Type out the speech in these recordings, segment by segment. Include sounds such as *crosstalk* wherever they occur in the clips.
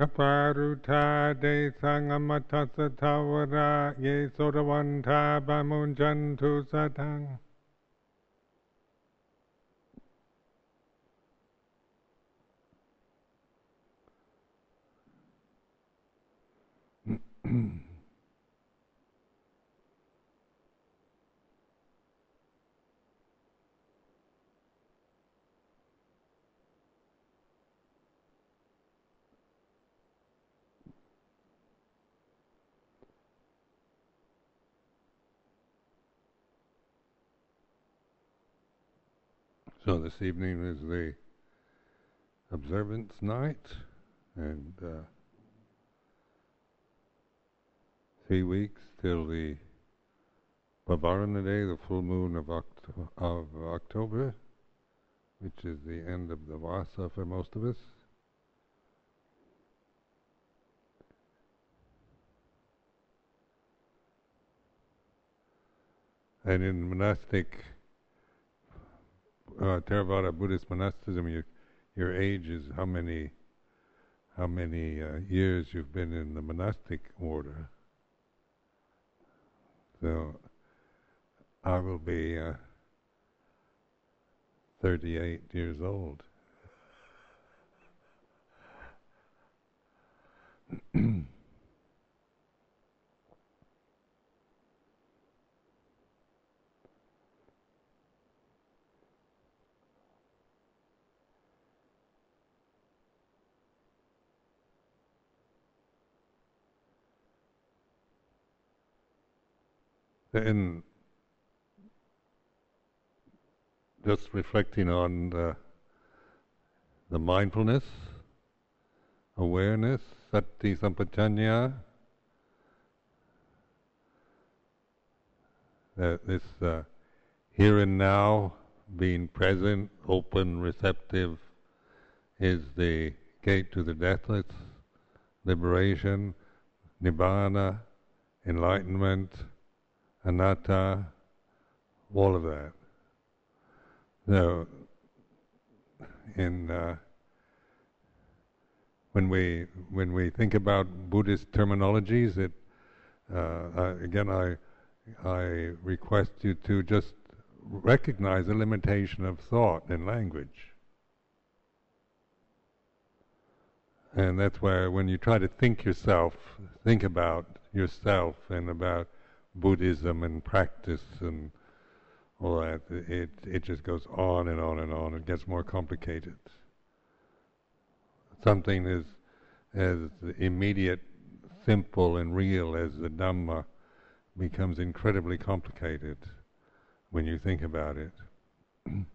ระหะโตสัมมาสัมพุทธัสสะนะโมตัสสะภะคะวะโตอะระหะโตสัมมาสัมพุทธัสสะนะโมตัสสะภะคะวะโตอะระหะโตสัมมาสัมพุทธัสสะ Kaparuta *clears throat* de So this evening is the observance night, and uh, three weeks till the Pavarana day, the full moon of, of October, which is the end of the Vassa for most of us. And in monastic uh, Theravada Buddhist monasticism, you, your age is how many how many uh, years you've been in the monastic order. So I will be uh, 38 years old. *clears throat* in just reflecting on the, the mindfulness, awareness, sati sampajanya, that this uh, here and now, being present, open, receptive, is the gate to the deathless, liberation, nibbana, enlightenment, anatta, all of that. So, in uh, when we when we think about Buddhist terminologies, it uh, again I I request you to just recognize the limitation of thought and language. And that's where when you try to think yourself, think about yourself and about Buddhism and practice and all that, it it just goes on and on and on. It gets more complicated. Something as as immediate, simple, and real as the Dhamma becomes incredibly complicated when you think about it, *clears throat*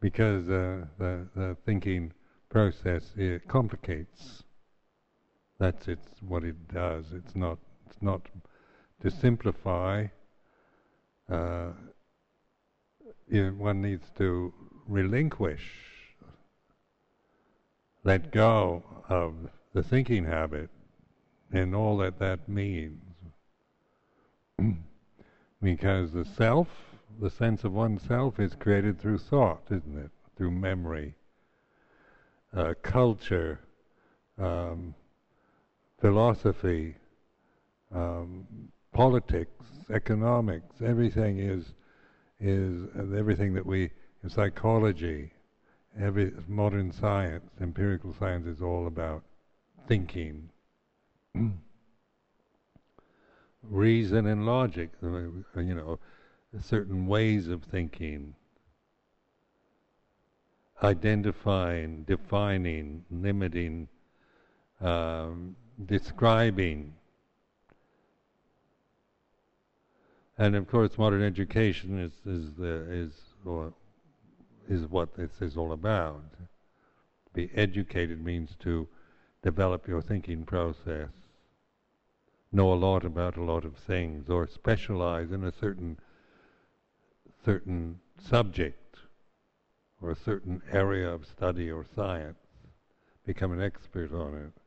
because uh, the the thinking process it complicates. That's it's what it does. It's not it's not to simplify, uh, one needs to relinquish, let go of the thinking habit and all that that means. *clears throat* because the self, the sense of oneself, is created through thought, isn't it? Through memory, uh, culture, um, philosophy, um, politics, economics, everything is is everything that we in psychology, every modern science, empirical science is all about thinking, reason and logic. Uh, you know, certain ways of thinking, identifying, defining, limiting, um, describing And of course, modern education is is the, is or is what this is all about. To Be educated means to develop your thinking process, know a lot about a lot of things or specialize in a certain certain subject or a certain area of study or science, become an expert on it.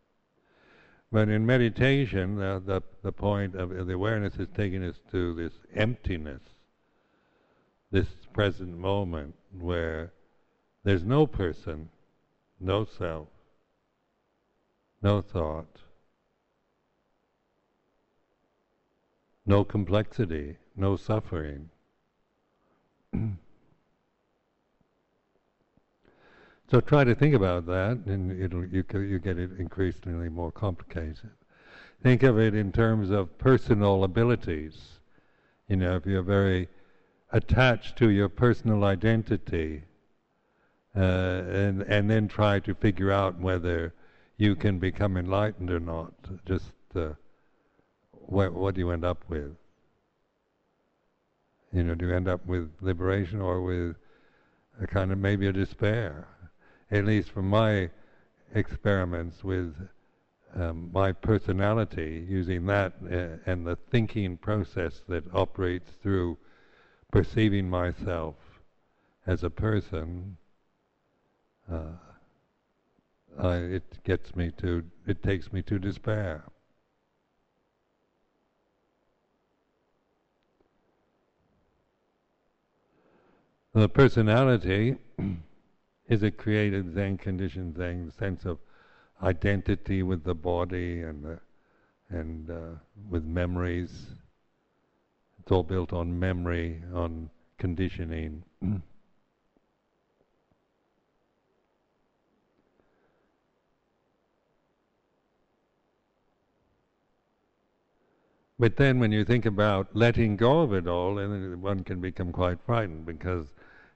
But in meditation, the, the point of the awareness is taking us to this emptiness, this present moment where there's no person, no self, no thought, no complexity, no suffering. *clears throat* so try to think about that, and it'll, you, you get it increasingly more complicated. Think of it in terms of personal abilities. You know, if you're very attached to your personal identity, uh, and and then try to figure out whether you can become enlightened or not. Just uh, what, what do you end up with? You know, do you end up with liberation or with a kind of maybe a despair? At least from my experiments with um, my personality, using that uh, and the thinking process that operates through perceiving myself as a person, uh, I, it gets me to, it takes me to despair. The personality is a created Zen conditioned Zen sense of identity with the body and uh, and uh, with memories. It's all built on memory, on conditioning. But then when you think about letting go of it all, then one can become quite frightened because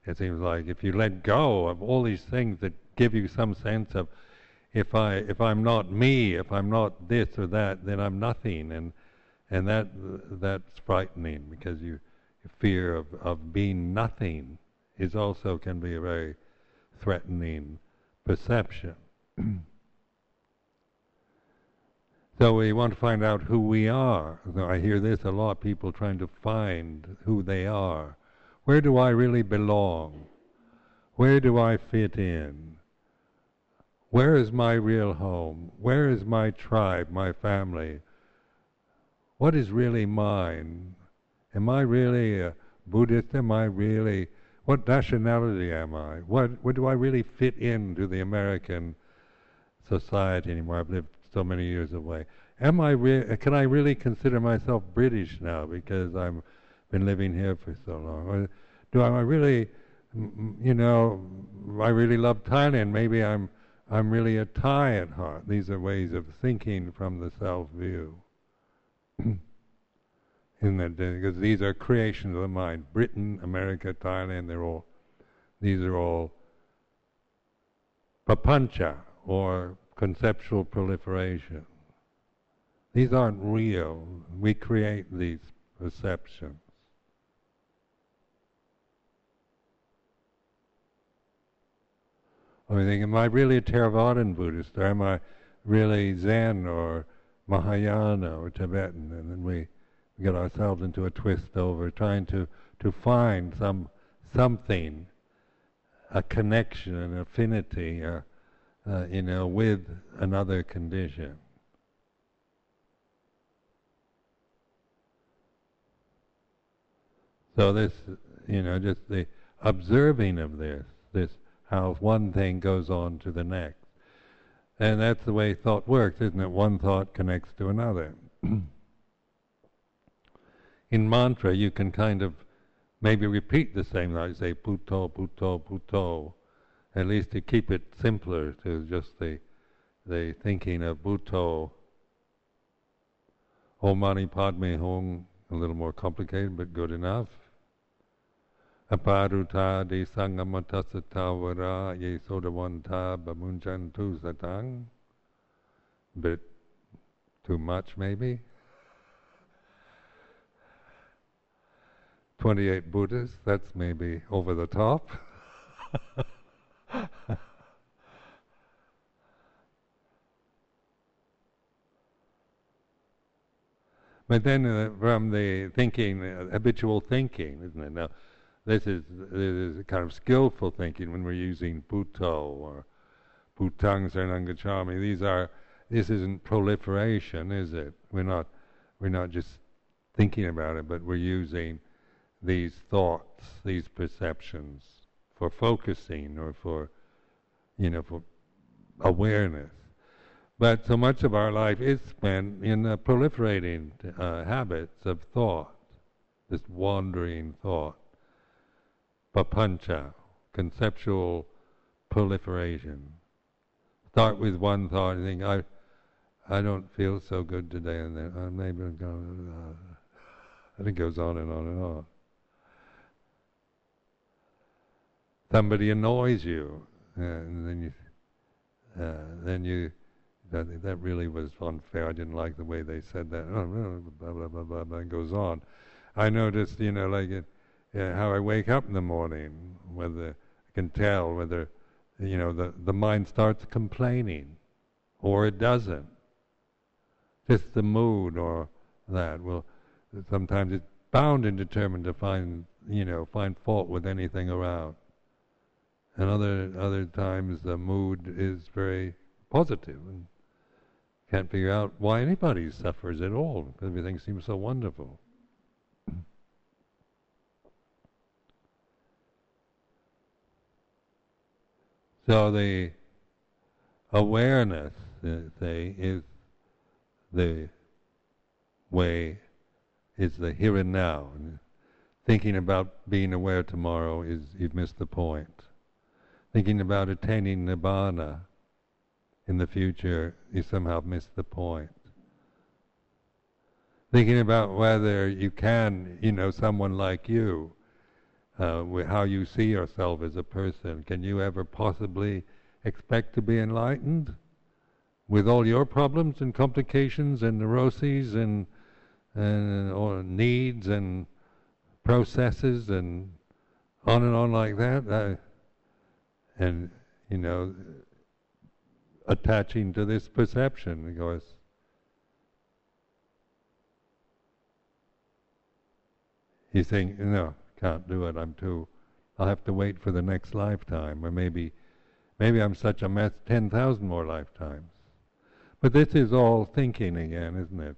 it seems like if you let go of all these things that give you some sense of if I if I'm not me, if I'm not this or that, then I'm nothing, and and that that's frightening because you fear of of being nothing is also can be a very threatening perception. *clears throat* So we want to find out who we are. So I hear this a lot, people trying to find who they are. Where do I really belong? Where do I fit in? Where is my real home? Where is my tribe, my family? What is really mine? Am I really a Buddhist? Am I really what nationality am I? What what do I really fit into the American society anymore? I've lived so many years away. Am I can I really consider myself British now because I've been living here for so long? Or do I really, you know, I really love Thailand? Maybe I'm I'm really a Thai at heart. These are ways of thinking from the self view. *clears throat* In that, because these are creations of the mind. Britain, America, Thailand, they're all, these are all papancha, or conceptual proliferation. These aren't real. We create these perceptions. You think, am I really a Theravadan Buddhist, or am I really Zen or Mahayana or Tibetan? And then we, get ourselves into a twist over trying to, to find some something, a connection, an affinity, a, uh, you know, with another condition. So this, you know, just the observing of this, this how one thing goes on to the next. And that's the way thought works, isn't it? One thought connects to another. *clears throat* In mantra, you can kind of maybe repeat the same, like say, Buddho, Buddho, Buddho, at least to keep it simpler to just the the thinking of Buddho, Om Mani Padme Hum, a little more complicated but good enough. Aparuta de Sangamatasatavara ye sodavanta bamunjantu satang. Bit too much maybe. 28 Buddhas, that's maybe over the top. *laughs* But then uh, from the thinking, uh, habitual thinking, isn't it? Now, this is, this is kind of skillful thinking when we're using Buddho or Bhutang Saranangachami. These are, this isn't proliferation, is it? We're not, we're not just thinking about it, but we're using these thoughts, these perceptions for focusing or for, you know, for awareness. But so much of our life is spent in the proliferating uh, habits of thought, this wandering thought, papancha, conceptual proliferation. Start with one thought and think, I, I don't feel so good today, and then maybe I'm going, uh, and it goes on and on and on. Somebody annoys you, uh, and then you, uh, then you that that really was unfair. I didn't like the way they said that. *laughs* Blah blah blah blah. blah and goes on. I noticed, you know, like it, yeah, how I wake up in the morning, whether I can tell whether, you know, the the mind starts complaining, or it doesn't. Just the mood or that. Well, sometimes it's bound and determined to find, you know, find fault with anything around. And other other times the mood is very positive and can't figure out why anybody suffers at all because everything seems so wonderful. So the awareness, say, is the way, is the here and now. Thinking about being aware tomorrow is you've missed the point. Thinking about attaining nibbana in the future, you somehow miss the point. Thinking about whether you can, you know, someone like you, uh, how you see yourself as a person, can you ever possibly expect to be enlightened? With all your problems and complications and neuroses and, and or needs and processes and on and on like that, uh, and you know, attaching to this perception because he's saying, no, can't do it, I'm too, I'll have to wait for the next lifetime, or maybe, maybe I'm such a mess, 10,000 more lifetimes. But this is all thinking again, isn't it?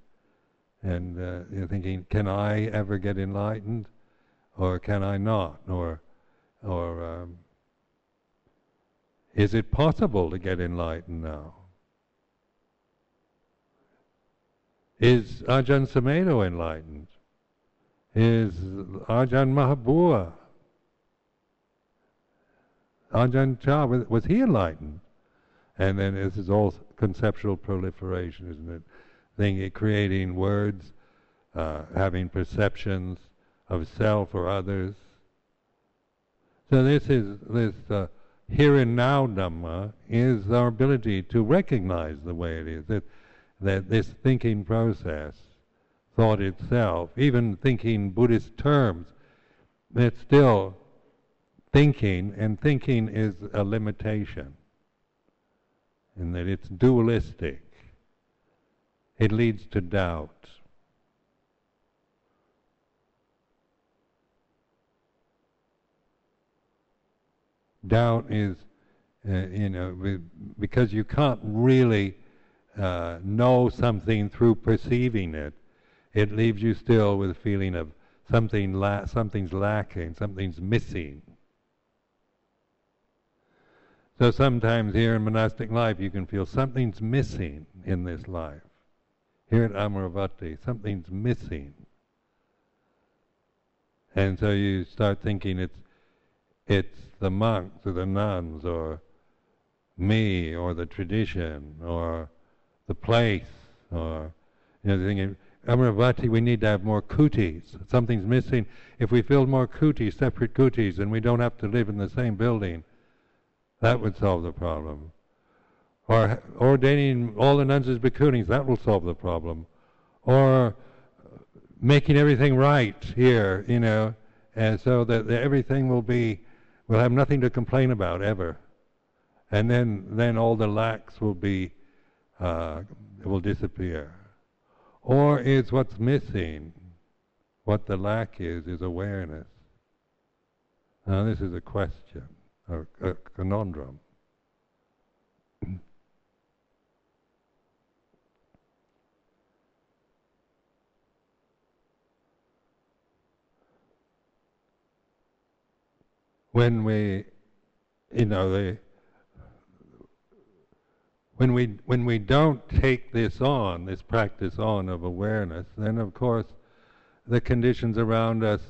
And uh, you're thinking, can I ever get enlightened, or can I not, or, or um, is it possible to get enlightened now? Is Ajahn Sumedho enlightened? Is Ajahn Maha Bua? Ajahn Chah, was he enlightened? And then this is all conceptual proliferation, isn't it? Thinking, creating words, uh, having perceptions of self or others. So this is this uh, here and now Dhamma is our ability to recognize the way it is. That, that this thinking process, thought itself, even thinking Buddhist terms, it's still thinking, and thinking is a limitation, in that it's dualistic. It leads to doubt. doubt is, uh, you know, because you can't really uh, know something through perceiving it. It leaves you still with a feeling of something la- something's lacking, something's missing. So sometimes here in monastic life you can feel something's missing in this life. Here at Amaravati, something's missing. And so you start thinking it's it's the monks or the nuns or me or the tradition or the place or you know thinking Amaravati we need to have more kutis. Something's missing. If we filled more kutis, separate kutis, and we don't have to live in the same building, that would solve the problem. Or ordaining all the nuns as bhikkhunis, that will solve the problem. Or making everything right here, you know, and so that everything will be We'll have nothing to complain about ever. And then, then all the lacks will be, uh, will disappear. Or is what's missing, what the lack is, is awareness? Now, this is a question, a, a conundrum. when we, you know, the, when we when we don't take this on, this practice on of awareness, then of course the conditions around us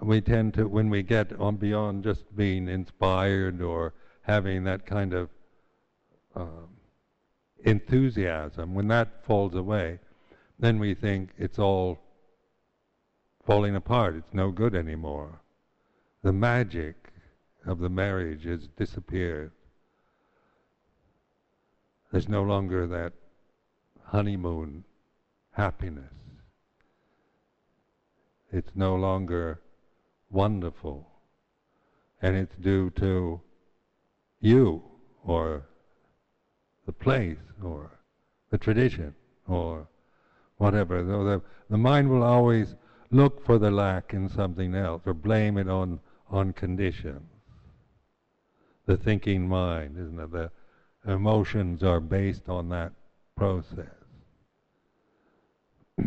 we tend to when we get on beyond just being inspired or having that kind of um, enthusiasm, when that falls away, then we think it's all falling apart. It's no good anymore. The magic of the marriage has disappeared. There's no longer that honeymoon happiness. It's no longer wonderful. And it's due to you or the place or the tradition or whatever. Though the, the mind will always look for the lack in something else or blame it on, on conditions. The thinking mind, isn't it? The, emotions are based on that process. *clears throat*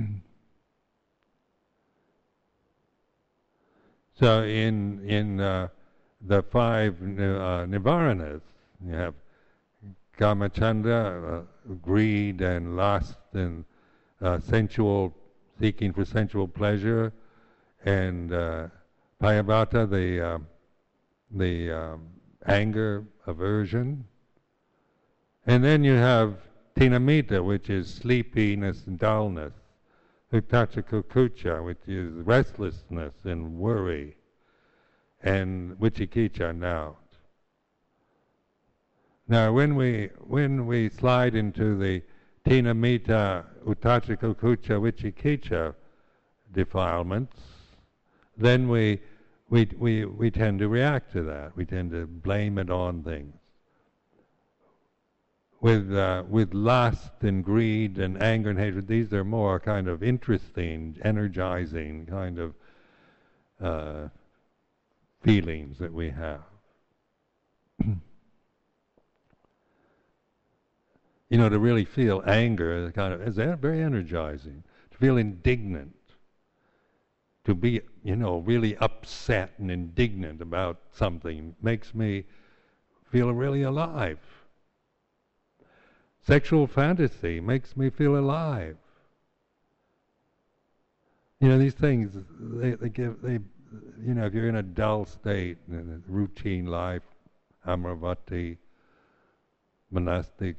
so in in uh, the five uh, nivaranas, you have kamacchanda, uh, greed and lust and uh, sensual seeking for sensual pleasure, and uh, byapada, the uh, the um, anger, aversion, and then you have thinamiddha, which is sleepiness and dullness. Uddhacca which is restlessness and worry. And vicikiccha, doubt. Now, when we when we slide into the thinamiddha, uddhacca, kukkucca, vicikiccha defilements, then we, we, we, we tend to react to that. We tend to blame it on things with uh, with lust and greed and anger and hatred. These are more kind of interesting, energizing kind of uh, feelings that we have. *clears throat* you know, to really feel anger kind of is very energizing. To feel indignant, to be you know really upset and indignant about something makes me feel really alive. Sexual fantasy makes me feel alive. You know, these things, they, they give, they, you know, if you're in a dull state, in a routine life, Amaravati, monastic,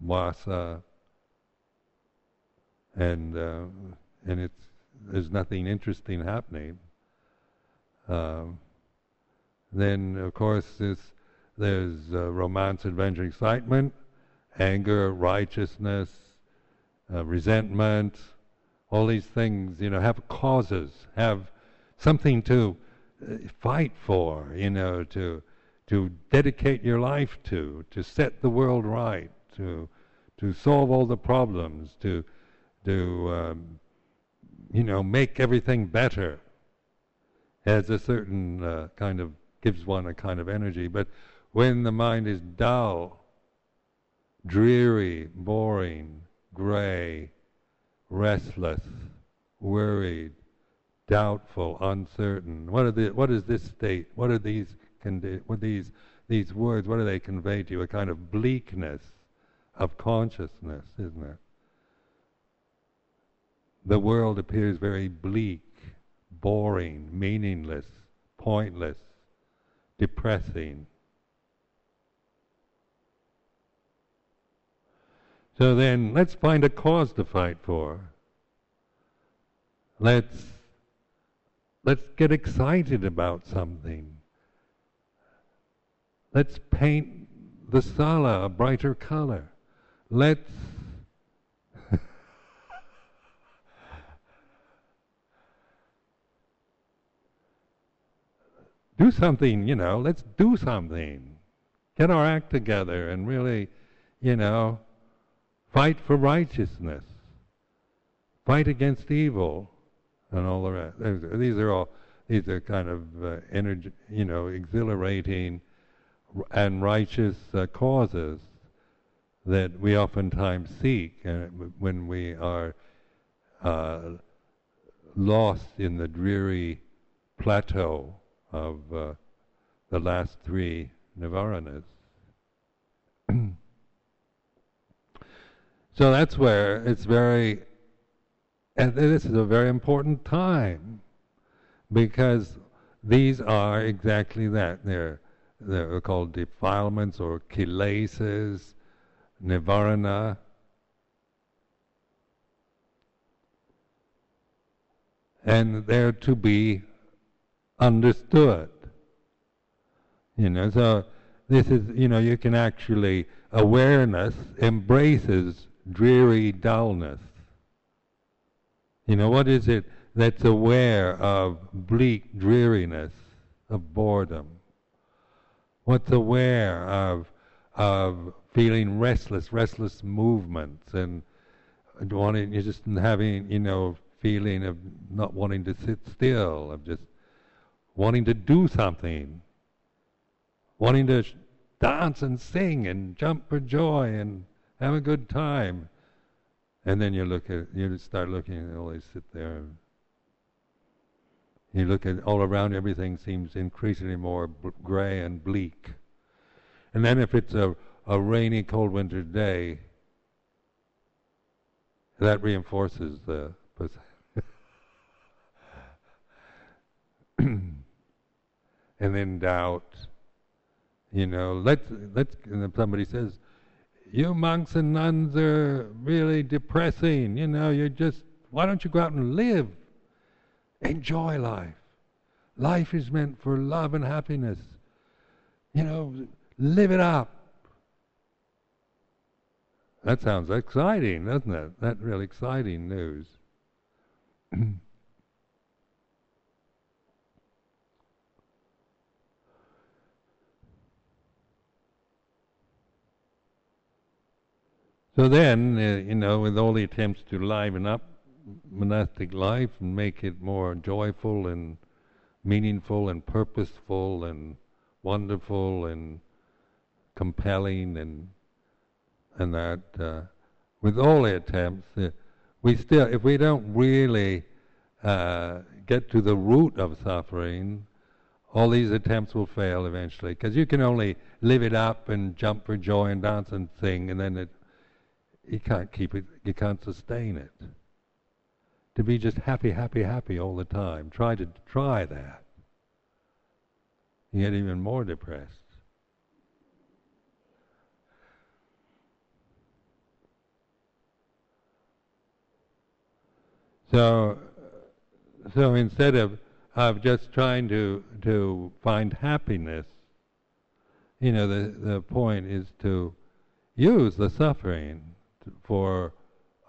vassa, and uh, and it's there's nothing interesting happening. Um, then of course there's there's uh, romance, adventure, excitement, anger, righteousness, uh, resentment, all these things, you know, have causes, have something to uh, fight for, you know, to to dedicate your life to, to set the world right, to to solve all the problems, to to um, you know make everything better. Has a certain uh, kind of gives one a kind of energy, but when the mind is dull, dreary, boring, gray, restless, worried, doubtful, uncertain. What are the what is this state? What are these condi- what these these words, what do they convey to you? A kind of bleakness of consciousness, isn't it? The world appears very bleak, boring, meaningless, pointless, depressing. So then, let's find a cause to fight for. Let's let's get excited about something. Let's paint the sala a brighter color. Let's *laughs* do something, you know, let's do something. Get our act together and really, you know, fight for righteousness, fight against evil, and all the rest. These are all these are kind of uh, energy, you know, exhilarating and righteous uh, causes that we oftentimes seek uh, when we are uh, lost in the dreary plateau of uh, the last three nivaranas. So that's where it's very, and this is a very important time because these are exactly that. They're, they're called defilements or kilesas, nivarana. And they're to be understood. You know, so this is, you know, you can actually, awareness embraces dreary dullness. You know, what is it that's aware of bleak dreariness, of boredom? What's aware of, of feeling restless, restless movements and wanting, you're just having, you know, feeling of not wanting to sit still, of just wanting to do something, wanting to sh- dance and sing and jump for joy and have a good time. And then you look at you start looking and always sit there. You look at all around everything seems increasingly more b- gray and bleak. And then if it's a, a rainy, cold winter day, that reinforces the *laughs* and then doubt. You know, let's let's. And somebody says, "You monks and nuns are really depressing." You know, you're just. Why don't you go out and live? Enjoy life. Life is meant for love and happiness. You know, live it up. That sounds exciting, doesn't it? That's really exciting news. *clears throat* So then, uh, you know, with all the attempts to liven up monastic life and make it more joyful and meaningful and purposeful and wonderful and compelling and and that uh, with all the attempts, uh, we still, if we don't really uh, get to the root of suffering, all these attempts will fail eventually. Because you can only live it up and jump for joy and dance and sing, and then it you can't keep it, you can't sustain it. To be just happy, happy, happy all the time. Try to try that. You get even more depressed. So, so instead of of just trying to to find happiness, you know, the the point is to use the suffering for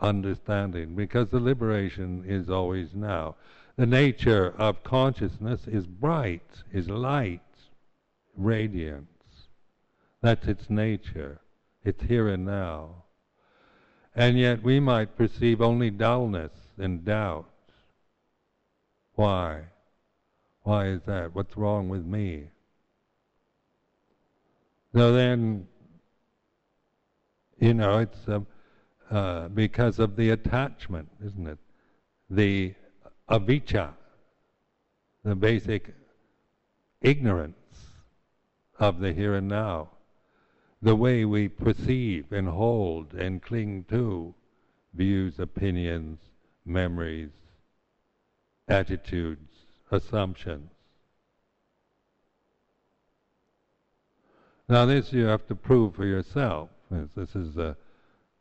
understanding because the liberation is always now. The nature of consciousness is bright, is light, radiance. That's its nature. It's here and now. And yet we might perceive only dullness and doubt. Why? Why is that? What's wrong with me? So then, you know, it's. Um, uh, because of the attachment, isn't it? The avijja, the basic ignorance of the here and now, the way we perceive and hold and cling to views, opinions, memories, attitudes, assumptions. Now, this you have to prove for yourself. This is a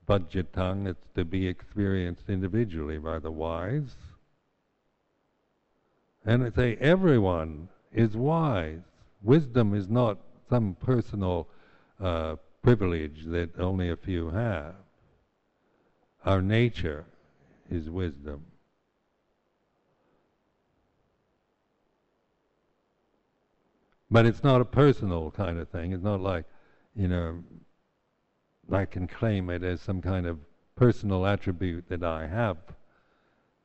Paccattang, it's to be experienced individually by the wise. And I say everyone is wise. Wisdom is not some personal uh, privilege that only a few have. Our nature is wisdom. But it's not a personal kind of thing. It's not like, you know, I can claim it as some kind of personal attribute that I have.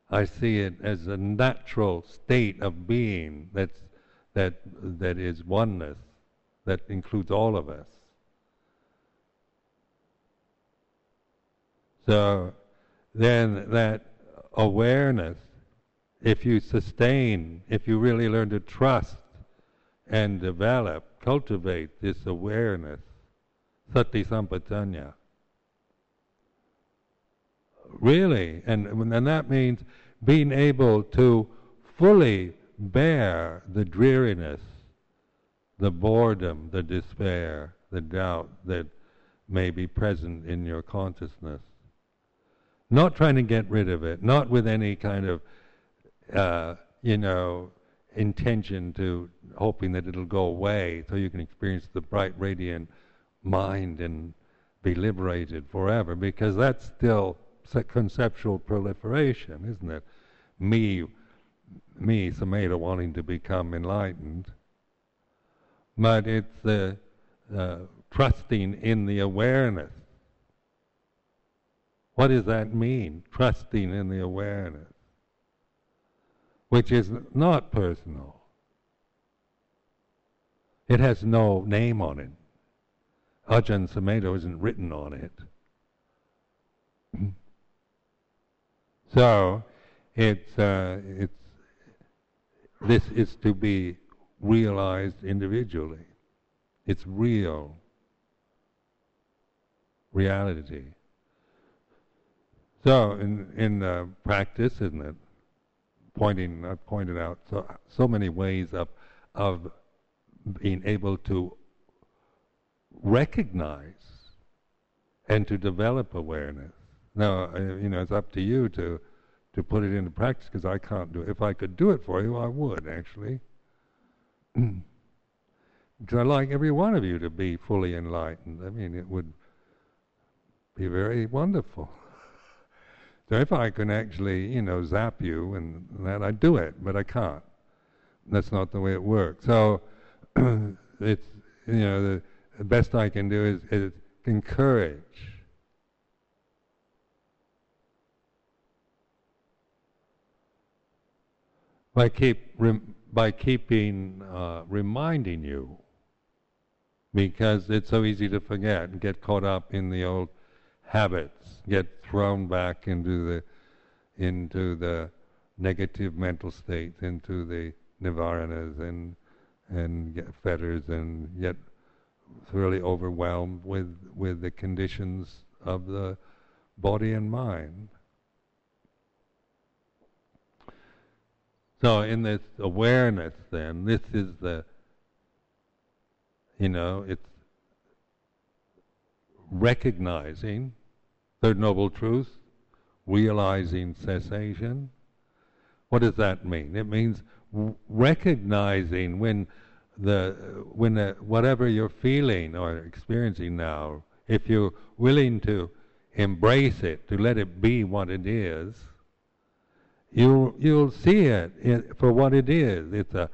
I see it as a natural state of being that's, that, that is oneness, that includes all of us. So then that awareness, if you sustain, if you really learn to trust and develop, cultivate this awareness, sati sampajanya. Really, and, and that means being able to fully bear the dreariness, the boredom, the despair, the doubt that may be present in your consciousness. Not trying to get rid of it, not with any kind of, uh, you know, intention to hoping that it'll go away so you can experience the bright, radiant mind and be liberated forever, because that's still conceptual proliferation, isn't it? Me, me, Sumedho, wanting to become enlightened. But it's the uh, trusting in the awareness. What does that mean? Trusting in the awareness, which is not personal. It has no name on it. Ajahn Sumedho isn't written on it. so, it's, uh, it's, this is to be realized individually. It's real reality. So, in in uh, practice, isn't it? Pointing, I've pointed out so so many ways of of being able to recognize and to develop awareness. Now, uh, you know, it's up to you to to put it into practice because I can't do it. If I could do it for you, I would actually. *clears throat* because I'd like every one of you to be fully enlightened. I mean, it would be very wonderful. *laughs* So if I can actually, you know, zap you and that, I'd do it, but I can't. That's not the way it works. So *clears throat* it's, you know, the, the best I can do is, is encourage. By keep rem, by keeping uh, reminding you because it's so easy to forget and get caught up in the old habits, get thrown back into the into the negative mental states, into the nivaranas and and get fetters and get thoroughly overwhelmed with with the conditions of the body and mind. So in this awareness then, this is the you know, it's recognizing Third Noble Truth, realizing cessation. What does that mean? It means recognizing when the when the, whatever you're feeling or experiencing now, if you're willing to embrace it, to let it be what it is, you'll you'll see it for what it is. It's a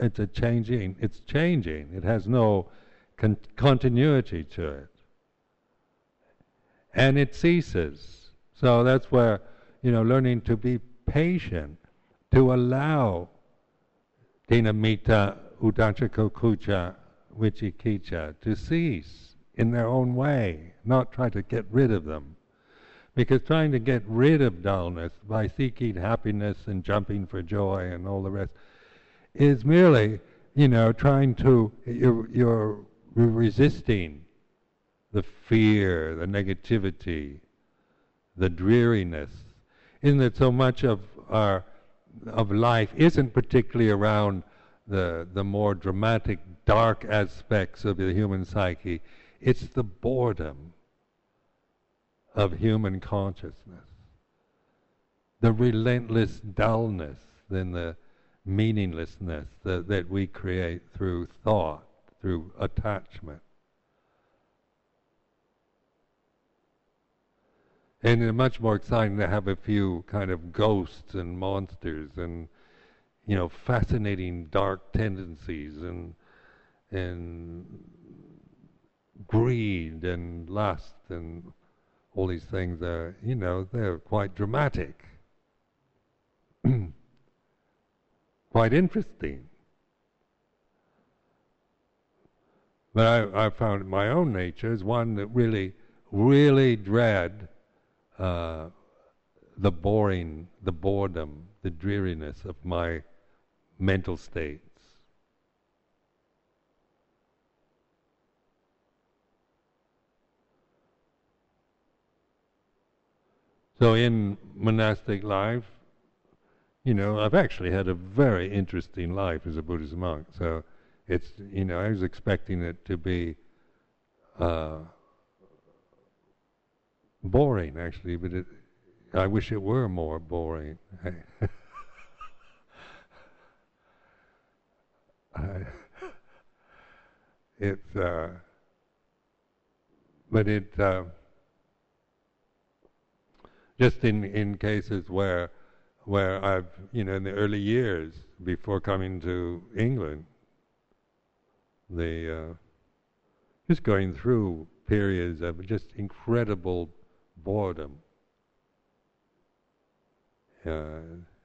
it's a changing. It's changing. It has no con- continuity to it and it ceases. So that's where, you know, learning to be patient, to allow thinamiddha, uddhacca kukkucca, vicikiccha to cease in their own way, not try to get rid of them. Because trying to get rid of dullness by seeking happiness and jumping for joy and all the rest is merely, you know, trying to, you're, you're resisting the fear, the negativity, the dreariness. Isn't it so much of our of life isn't particularly around the the more dramatic, dark aspects of the human psyche. It's the boredom of human consciousness, the relentless dullness, then the meaninglessness that, that we create through thought, through attachment. And it's much more exciting to have a few kind of ghosts and monsters and you know fascinating dark tendencies and and greed and lust and all these things are, you know, they're quite dramatic, *clears throat* quite interesting. But I, I found my own nature is one that really, really dread uh, the boring, the boredom, the dreariness of my mental states. So in monastic life, you know, I've actually had a very interesting life as a Buddhist monk. So it's, you know, I was expecting it to be uh, boring, actually, but it, I wish it were more boring. *laughs* *laughs* it's, uh, but it, uh, just in, in cases where, where I've, you know, in the early years before coming to England, the, uh, just going through periods of just incredible boredom. Uh,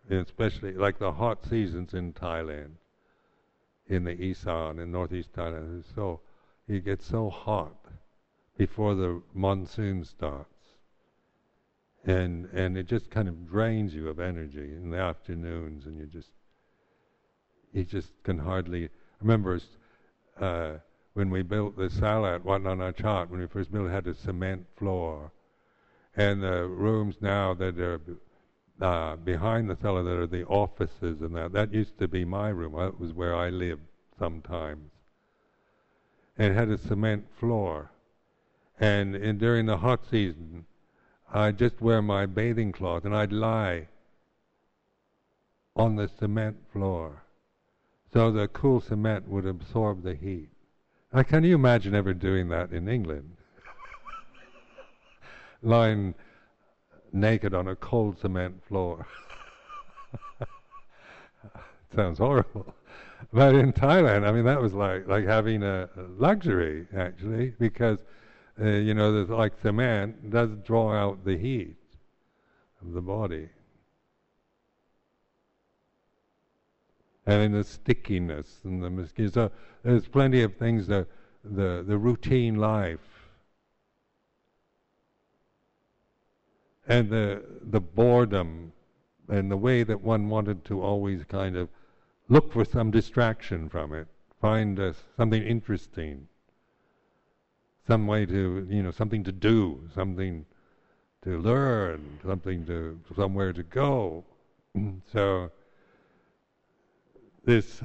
especially like the hot seasons in Thailand, in the Isan in northeast Thailand. so it gets so hot before the monsoon starts, and and it just kind of drains you of energy in the afternoons, and you just you just can hardly. Remember uh, when we built the sala at Wat Nanachat, when we first built it, had a cement floor, and the rooms now that are uh, behind the sala there are the offices and that. That used to be my room. That was where I lived sometimes. It had a cement floor. And in, during the hot season, I'd just wear my bathing cloth and I'd lie on the cement floor. So the cool cement would absorb the heat. Now, can you imagine ever doing that in England? *laughs* Lying naked on a cold cement floor. *laughs* Sounds horrible. But in Thailand, I mean, that was like like having a, luxury actually, because uh, you know, there's like cement does draw out the heat of the body, and in the stickiness and the mosquitoes. So there's plenty of things that the the routine life and the the boredom and the way that one wanted to always kind of look for some distraction from it, find uh, something interesting, some way to you know something to do, something to learn, something to somewhere to go. *clears throat* so this,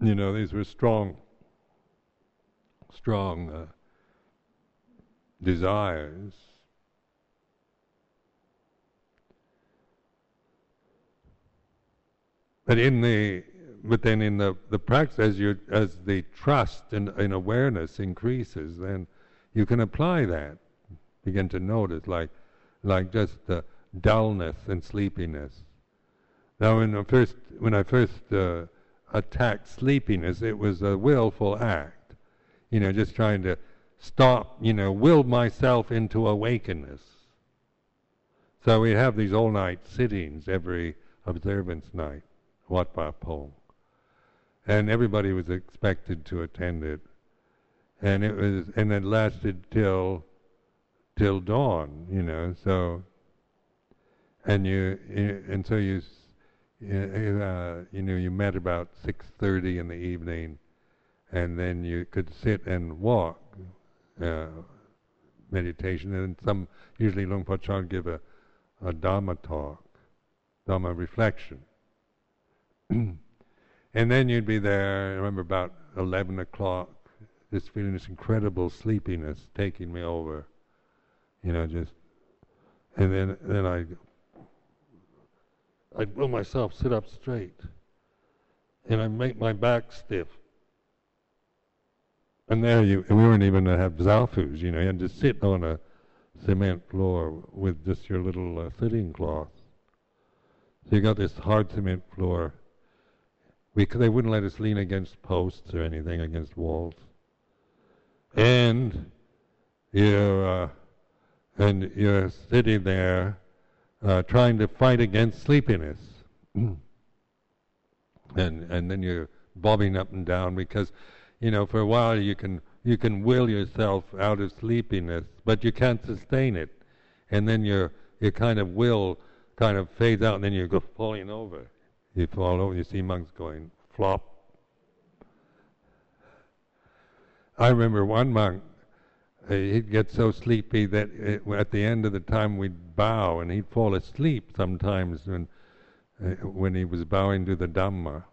you know, these were strong, strong uh, desires But in the but then in the, the practice as you as the trust and, awareness increases, then you can apply that. Begin to notice like like just the dullness and sleepiness. Now when I first when I first uh, attacked sleepiness, it was a willful act. You know, just trying to stop, you know, will myself into awakeness. So we have these all night sittings every observance night. Wat Pong. And everybody was expected to attend it. And it was, and it lasted till, till dawn, you know, so, and you, and so you, uh, you know, you met about 6.30 in the evening, and then you could sit and walk, uh, meditation, and some, usually Luang Por Chah give a, a Dhamma talk, Dharma reflection. *clears throat* and then you'd be there, I remember about 11 o'clock, just feeling this incredible sleepiness taking me over. You know, just, and then, then I, I'd will myself sit up straight. And I make my back stiff. And there you, we weren't even to have zafus, you know, you had to sit on a cement floor with just your little uh, sitting cloth. So you got this hard cement floor we, they wouldn't let us lean against posts or anything, against walls. And you uh, and you're sitting there uh, trying to fight against sleepiness. *clears throat* and and then you're bobbing up and down because you know for a while you can you can will yourself out of sleepiness but you can't sustain it and then your your kind of will kind of fades out and then you go falling over you fall over you see monks going flop I remember one monk he'd get so sleepy that it, at the end of the time we'd bow and he'd fall asleep sometimes when uh, when he was bowing to the Dhamma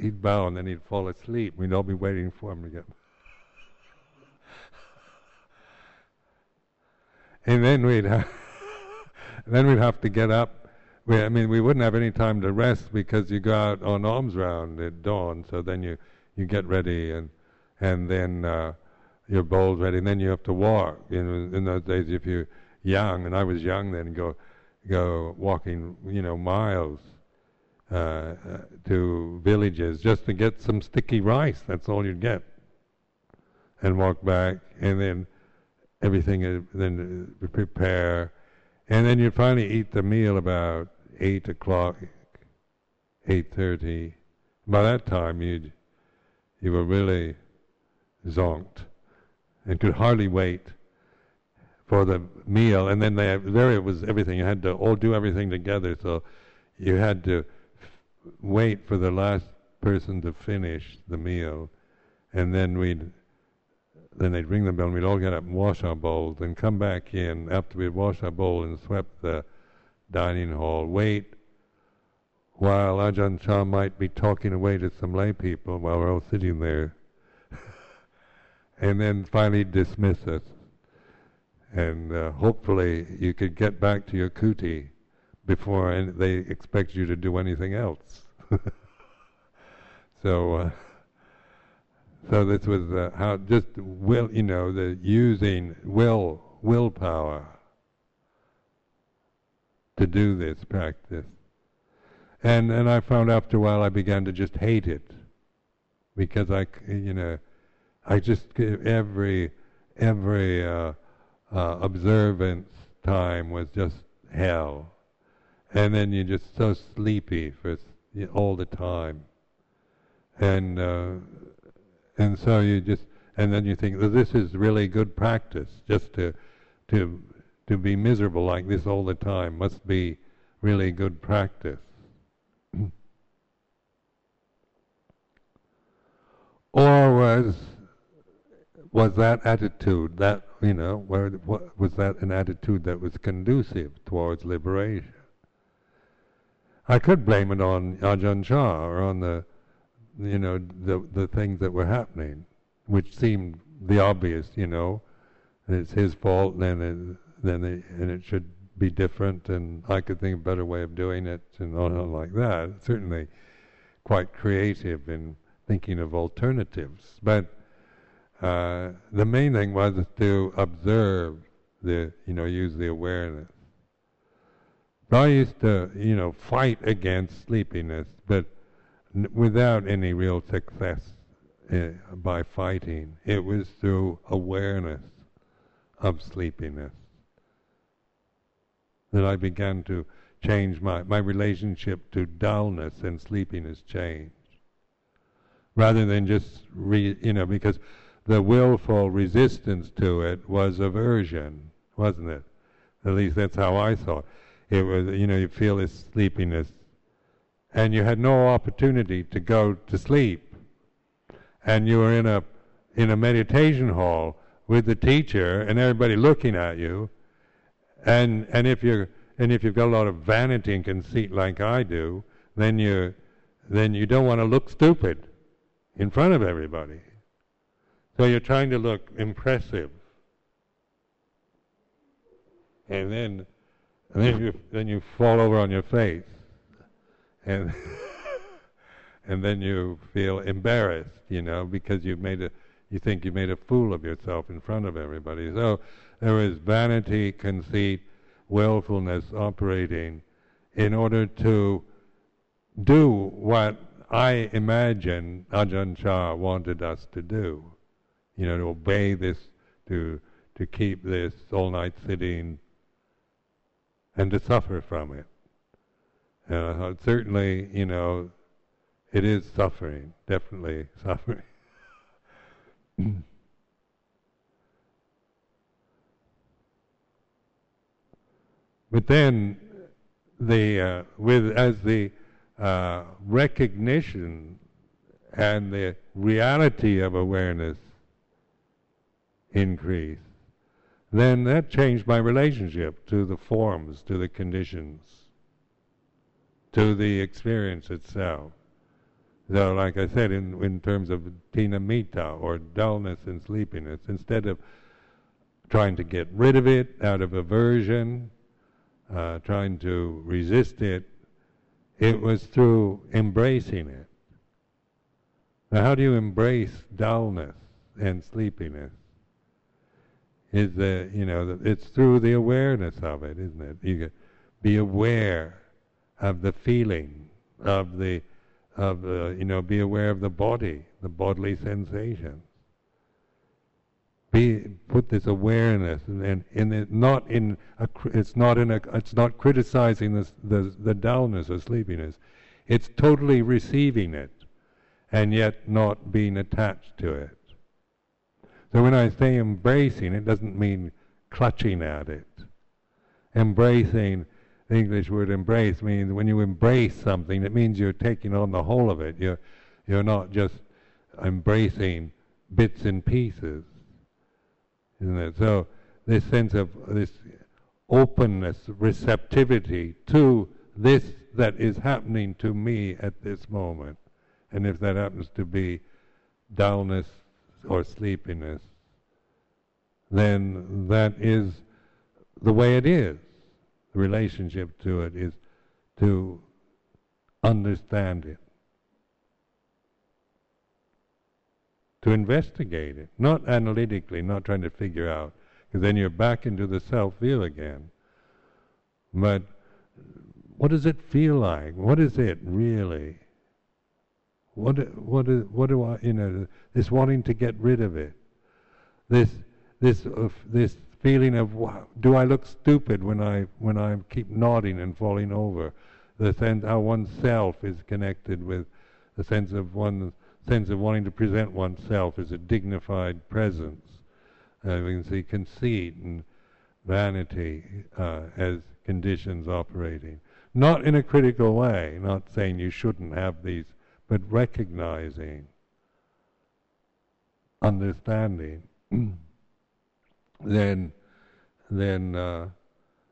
he'd bow and then he'd fall asleep. We'd all be waiting for him to get. *laughs* and then we'd have, *laughs* then we'd have to get up. We, I mean, we wouldn't have any time to rest because you go out on alms round at dawn. So then you you get ready and and then uh, your bowl's ready, and then you have to walk. You know, in those days, if you're young, and I was young then, go go walking, you know, miles uh, uh, to villages just to get some sticky rice. That's all you'd get, and walk back, and then everything then uh, prepare, and then you'd finally eat the meal about eight o'clock, eight thirty. By that time, you you were really zonked and could hardly wait for the meal. And then they, there it was everything. You had to all do everything together. So you had to wait for the last person to finish the meal, and then we'd then they'd ring the bell and we'd all get up and wash our bowls and come back in after we'd washed our bowl and swept the dining hall, wait while Ajahn Chah might be talking away to some lay people while we're all sitting there, *laughs* and then finally dismiss us. And uh, hopefully you could get back to your kuti before they expect you to do anything else. *laughs* so, uh, so this was uh, how just will you know the using will willpower to do this practice, and and I found after a while I began to just hate it. Because I you know I just every every uh, uh, observance time was just hell. And then you're just so sleepy for all the time, and uh, and so you just and then you think well, this is really good practice just to to to be miserable like this all the time must be really good practice. *clears throat* or was was that attitude that you know where was that an attitude that was conducive towards liberation? I could blame it on Ajahn Chah or on the, you know, the the things that were happening, which seemed the obvious, you know, it's his fault, then it, then it, and it should be different, and I could think of a better way of doing it, and on and like that. Certainly, quite creative in thinking of alternatives, but uh, the main thing was to observe the, you know, use the awareness. I used to, you know, fight against sleepiness, but n- without any real success uh, by fighting. It was through awareness of sleepiness that I began to change my, my relationship to dullness and sleepiness changed. Rather than just, re, you know, because the willful resistance to it was aversion, wasn't it? At least that's how I it it was, you know, you feel this sleepiness. And you had no opportunity to go to sleep. And you were in a, in a meditation hall with the teacher and everybody looking at you. And, and if you're, and if you've got a lot of vanity and conceit like I do, then you, then you don't want to look stupid in front of everybody. So you're trying to look impressive. And then and then you then you fall over on your face, and *laughs* and then you feel embarrassed, you know, because you've made a you think you made a fool of yourself in front of everybody. So there is vanity, conceit, willfulness operating in order to do what I imagine Ajahn Chah wanted us to do. You know, to obey this, to to keep this all night sitting and to suffer from it. And I certainly, you know, it is suffering, definitely suffering. *clears throat* but then, the uh, with as the uh, recognition and the reality of awareness increase, then that changed my relationship to the forms, to the conditions, to the experience itself. So, like I said, in, in terms of thinamiddha, or dullness and sleepiness, instead of trying to get rid of it out of aversion, uh, trying to resist it, it was through embracing it. Now, how do you embrace dullness and sleepiness? Is that you know it's through the awareness of it, isn't it? You be aware of the feeling of the of uh, you know be aware of the body, the bodily sensations. Be put this awareness and, and, it not in a, it's not in a it's not criticizing the the dullness or sleepiness. It's totally receiving it, and yet not being attached to it. So when I say embracing, it doesn't mean clutching at it. Embracing the English word embrace means when you embrace something, it means you're taking on the whole of it. You're, you're not just embracing bits and pieces. Isn't it? So this sense of this openness, receptivity to this that is happening to me at this moment. And if that happens to be dullness or sleepiness, then that is the way it is The relationship to it is to understand it, to investigate it, not analytically, not trying to figure out, because then you're back into the self view again. But what does it feel like? What is it really? What what what do I you know this wanting to get rid of it, this this uh, this feeling of do I look stupid when I when I keep nodding and falling over? The sense how oneself is connected with the sense of one sense of wanting to present oneself as a dignified presence. Uh, we can see conceit and vanity uh, as conditions operating. Not in a critical way, not saying you shouldn't have these, but recognizing, understanding. *clears throat* then then uh,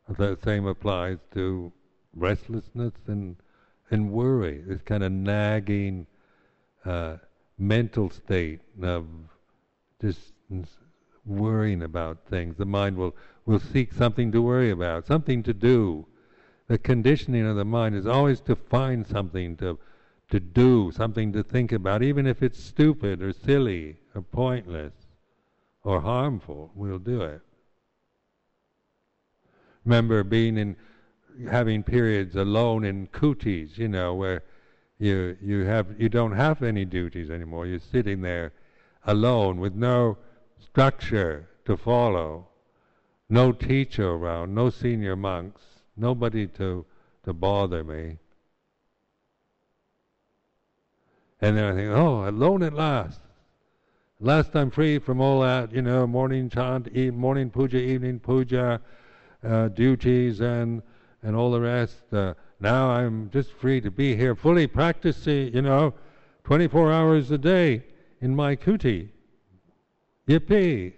the same applies to restlessness and and worry. This kind of nagging uh, mental state of just worrying about things. The mind will will seek something to worry about, something to do. The conditioning of the mind is always to find something to to do, something to think about, even if it's stupid or silly or pointless or harmful, we'll do it. Remember being in, having periods alone in kutis, you know, where you you have you don't have any duties anymore. You're sitting there alone with no structure to follow, no teacher around, no senior monks, nobody to to bother me. And then I think, oh, alone at last. Last I'm free from all that, you know, morning chant, e- morning puja, evening puja, uh, duties, and and all the rest. Uh, now I'm just free to be here, fully practicing, you know, 24 hours a day in my kuti. Yippee!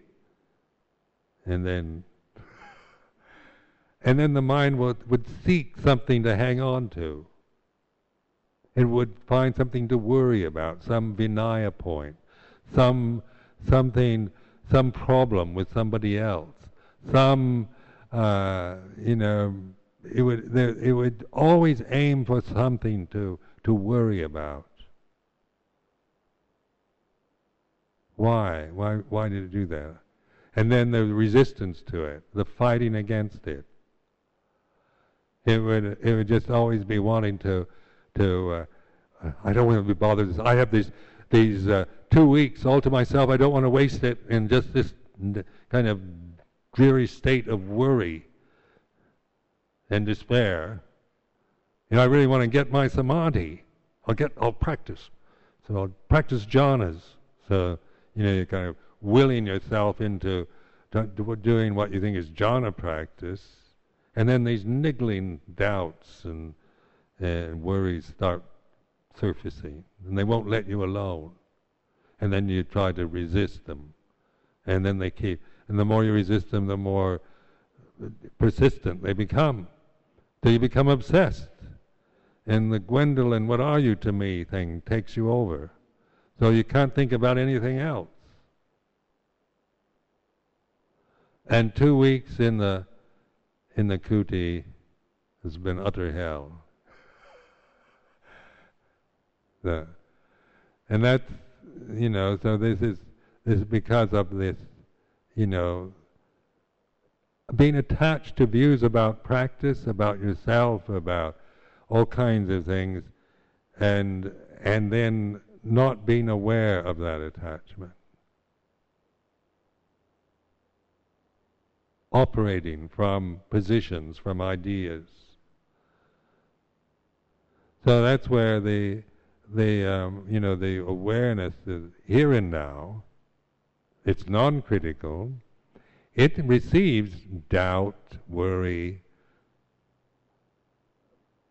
And then, *laughs* and then the mind would, would seek something to hang on to. It would find something to worry about, some vinaya point some something, some problem with somebody else, some, uh, you know, it would there, it would always aim for something to to worry about. Why? Why? Why did it do that? And then the resistance to it, the fighting against it. It would it would just always be wanting to to. Uh, I don't want to be bothered. I have these these uh, two weeks all to myself. I don't want to waste it in just this kind of dreary state of worry and despair. You know, I really want to get my samadhi. I'll get, I'll practice. So I'll practice jhanas. So, you know, you're kind of willing yourself into doing what you think is jhana practice, and then these niggling doubts and, and worries start surfacing, and they won't let you alone. And then you try to resist them, and then they keep. And the more you resist them, the more persistent they become. So you become obsessed. And the Gwendolyn, what are you to me thing takes you over. So you can't think about anything else. And two weeks in the in the kuti has been utter hell. the, and that's you know, so this is this is because of this, you know, being attached to views about practice, about yourself, about all kinds of things, and and then not being aware of that attachment. Operating from positions, from ideas. So that's where the the um, you know the awareness is here and now. It's non-critical. It receives doubt, worry,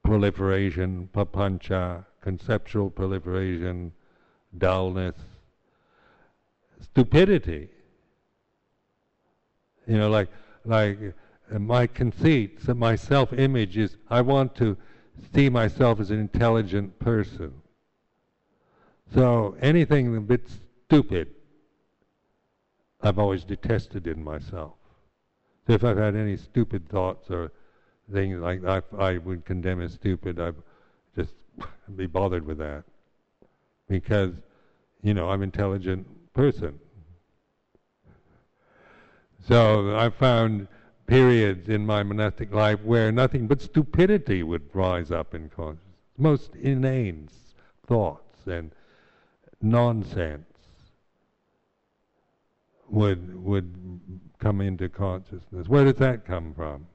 proliferation, papancha, conceptual proliferation, dullness, stupidity. You know, like like uh, my conceit, my self-image is I want to see myself as an intelligent person. So anything a bit stupid, I've always detested in myself. So if I've had any stupid thoughts or things like that, I would condemn as stupid. I'd just *laughs* be bothered with that because, you know, I'm an intelligent person. So I found periods in my monastic life where nothing but stupidity would rise up in consciousness, most inane thoughts and nonsense would would come into consciousness. Where does that come from?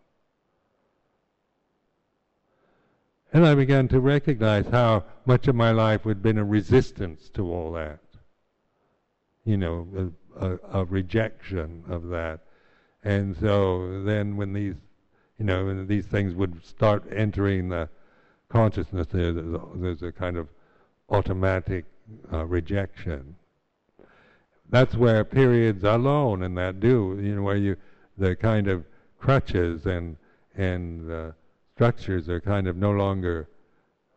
And I began to recognize how much of my life had been a resistance to all that. You know, a, a, a rejection of that. And so then when these, you know, these things would start entering the consciousness, there's a, there's a kind of automatic uh, rejection. That's where periods alone and that do, you know, where you, the kind of crutches and, and uh, structures are kind of no longer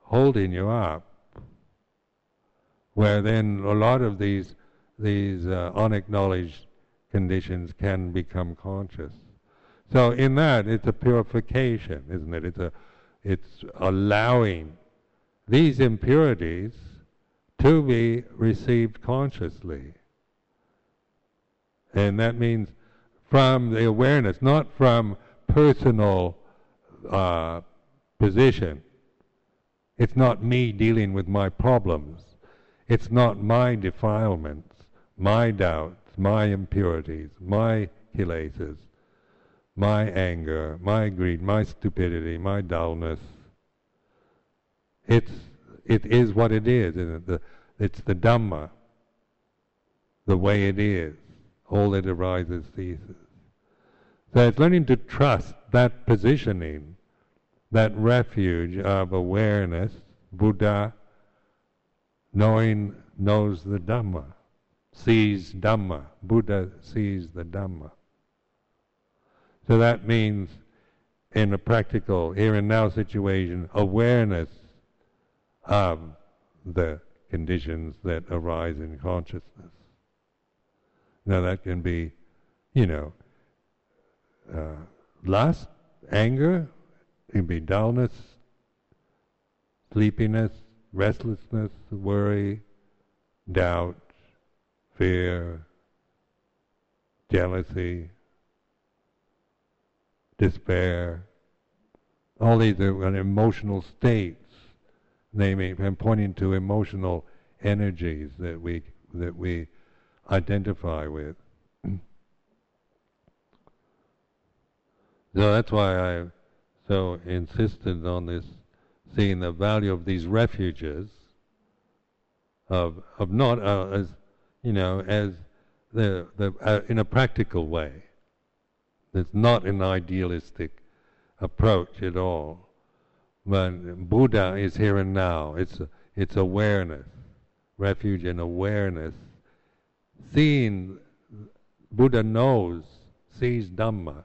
holding you up. Where then a lot of these, these uh, unacknowledged conditions can become conscious. So in that, it's a purification, isn't it? It's a, it's allowing these impurities to be received consciously. And that means from the awareness, not from personal uh, position. It's not me dealing with my problems. It's not my defilements, my doubts, my impurities, my kilesas, my anger, my greed, my stupidity, my dullness. It's it is what it is. It? The, it's the Dhamma, the way it is. All that arises ceases. So it's learning to trust that positioning, that refuge of awareness, Buddha, knowing knows the Dhamma, sees Dhamma. Buddha sees the Dhamma. So that means, in a practical here and now situation, awareness of the conditions that arise in consciousness. Now that can be, you know, uh, lust, anger, it can be dullness, sleepiness, restlessness, worry, doubt, fear, jealousy, despair. All these are emotional states naming and pointing to emotional energies that we that we identify with. So that's why I so insisted on this, seeing the value of these refuges, of of not uh, as you know as the the uh, in a practical way. It's not an idealistic approach at all. But Buddha is here and now. It's it's awareness, refuge and awareness. Seeing Buddha knows, sees Dhamma.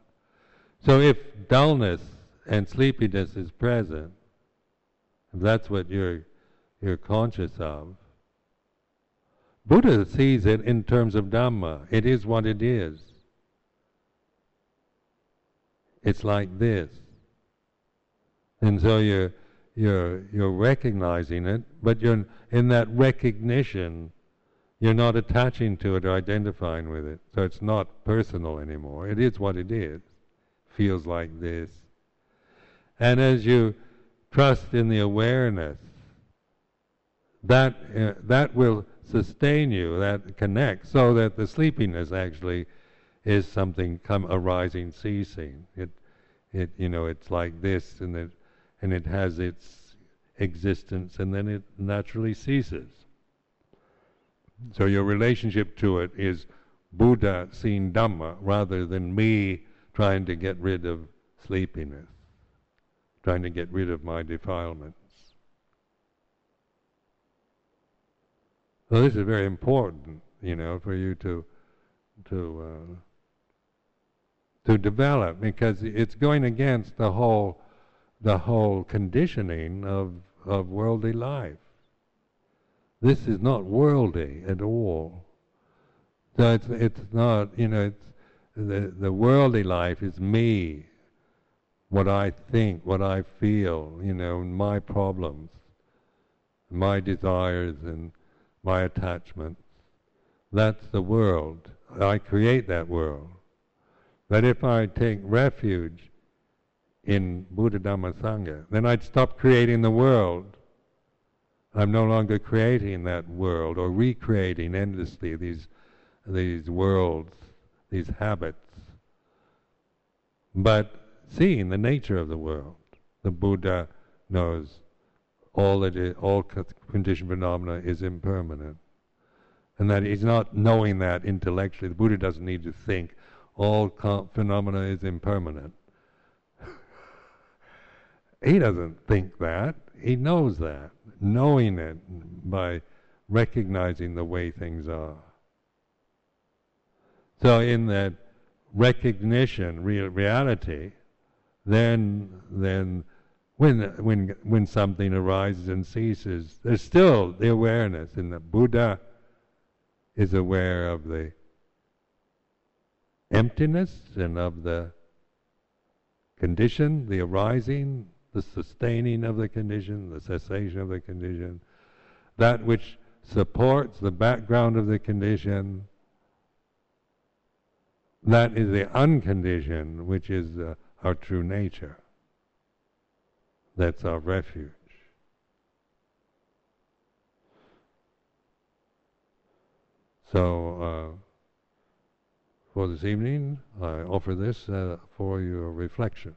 So if dullness and sleepiness is present, if that's what you're you're conscious of, Buddha sees it in terms of Dhamma. It is what it is. It's like this. And so you're you're you're recognizing it, but you're in that recognition you're not attaching to it or identifying with it. So it's not personal anymore. It is what it is. Feels like this. And as you trust in the awareness, that uh, that will sustain you, that connects, so that the sleepiness actually is something come arising, ceasing. It, it, you know, it's like this, and it, and it has its existence, and then it naturally ceases. So your relationship to it is Buddha seeing Dhamma rather than me trying to get rid of sleepiness, trying to get rid of my defilements. So this is very important, you know, for you to to uh, to develop because it's going against the whole the whole conditioning of of worldly life. This is not worldly at all. So it's it's not you know the the worldly life is me, what I think, what I feel, you know, my problems, my desires and my attachments. That's the world. I create that world. But if I take refuge in Buddha Dhamma Sangha, then I'd stop creating the world. I'm no longer creating that world or recreating endlessly these these worlds, these habits. But seeing the nature of the world, the Buddha knows all that is, all conditioned phenomena is impermanent. And that he's not knowing that intellectually. The Buddha doesn't need to think all phenomena is impermanent. *laughs* he doesn't think that. He knows that, knowing it by recognizing the way things are. So in that recognition, real reality, then then when when when something arises and ceases, there's still the awareness, and the Buddha is aware of the emptiness and of the condition, the arising, the sustaining of the condition, the cessation of the condition, that which supports the background of the condition. That is the unconditioned, which is uh, our true nature. That's our refuge. So, uh, for this evening, I offer this uh, for your reflection.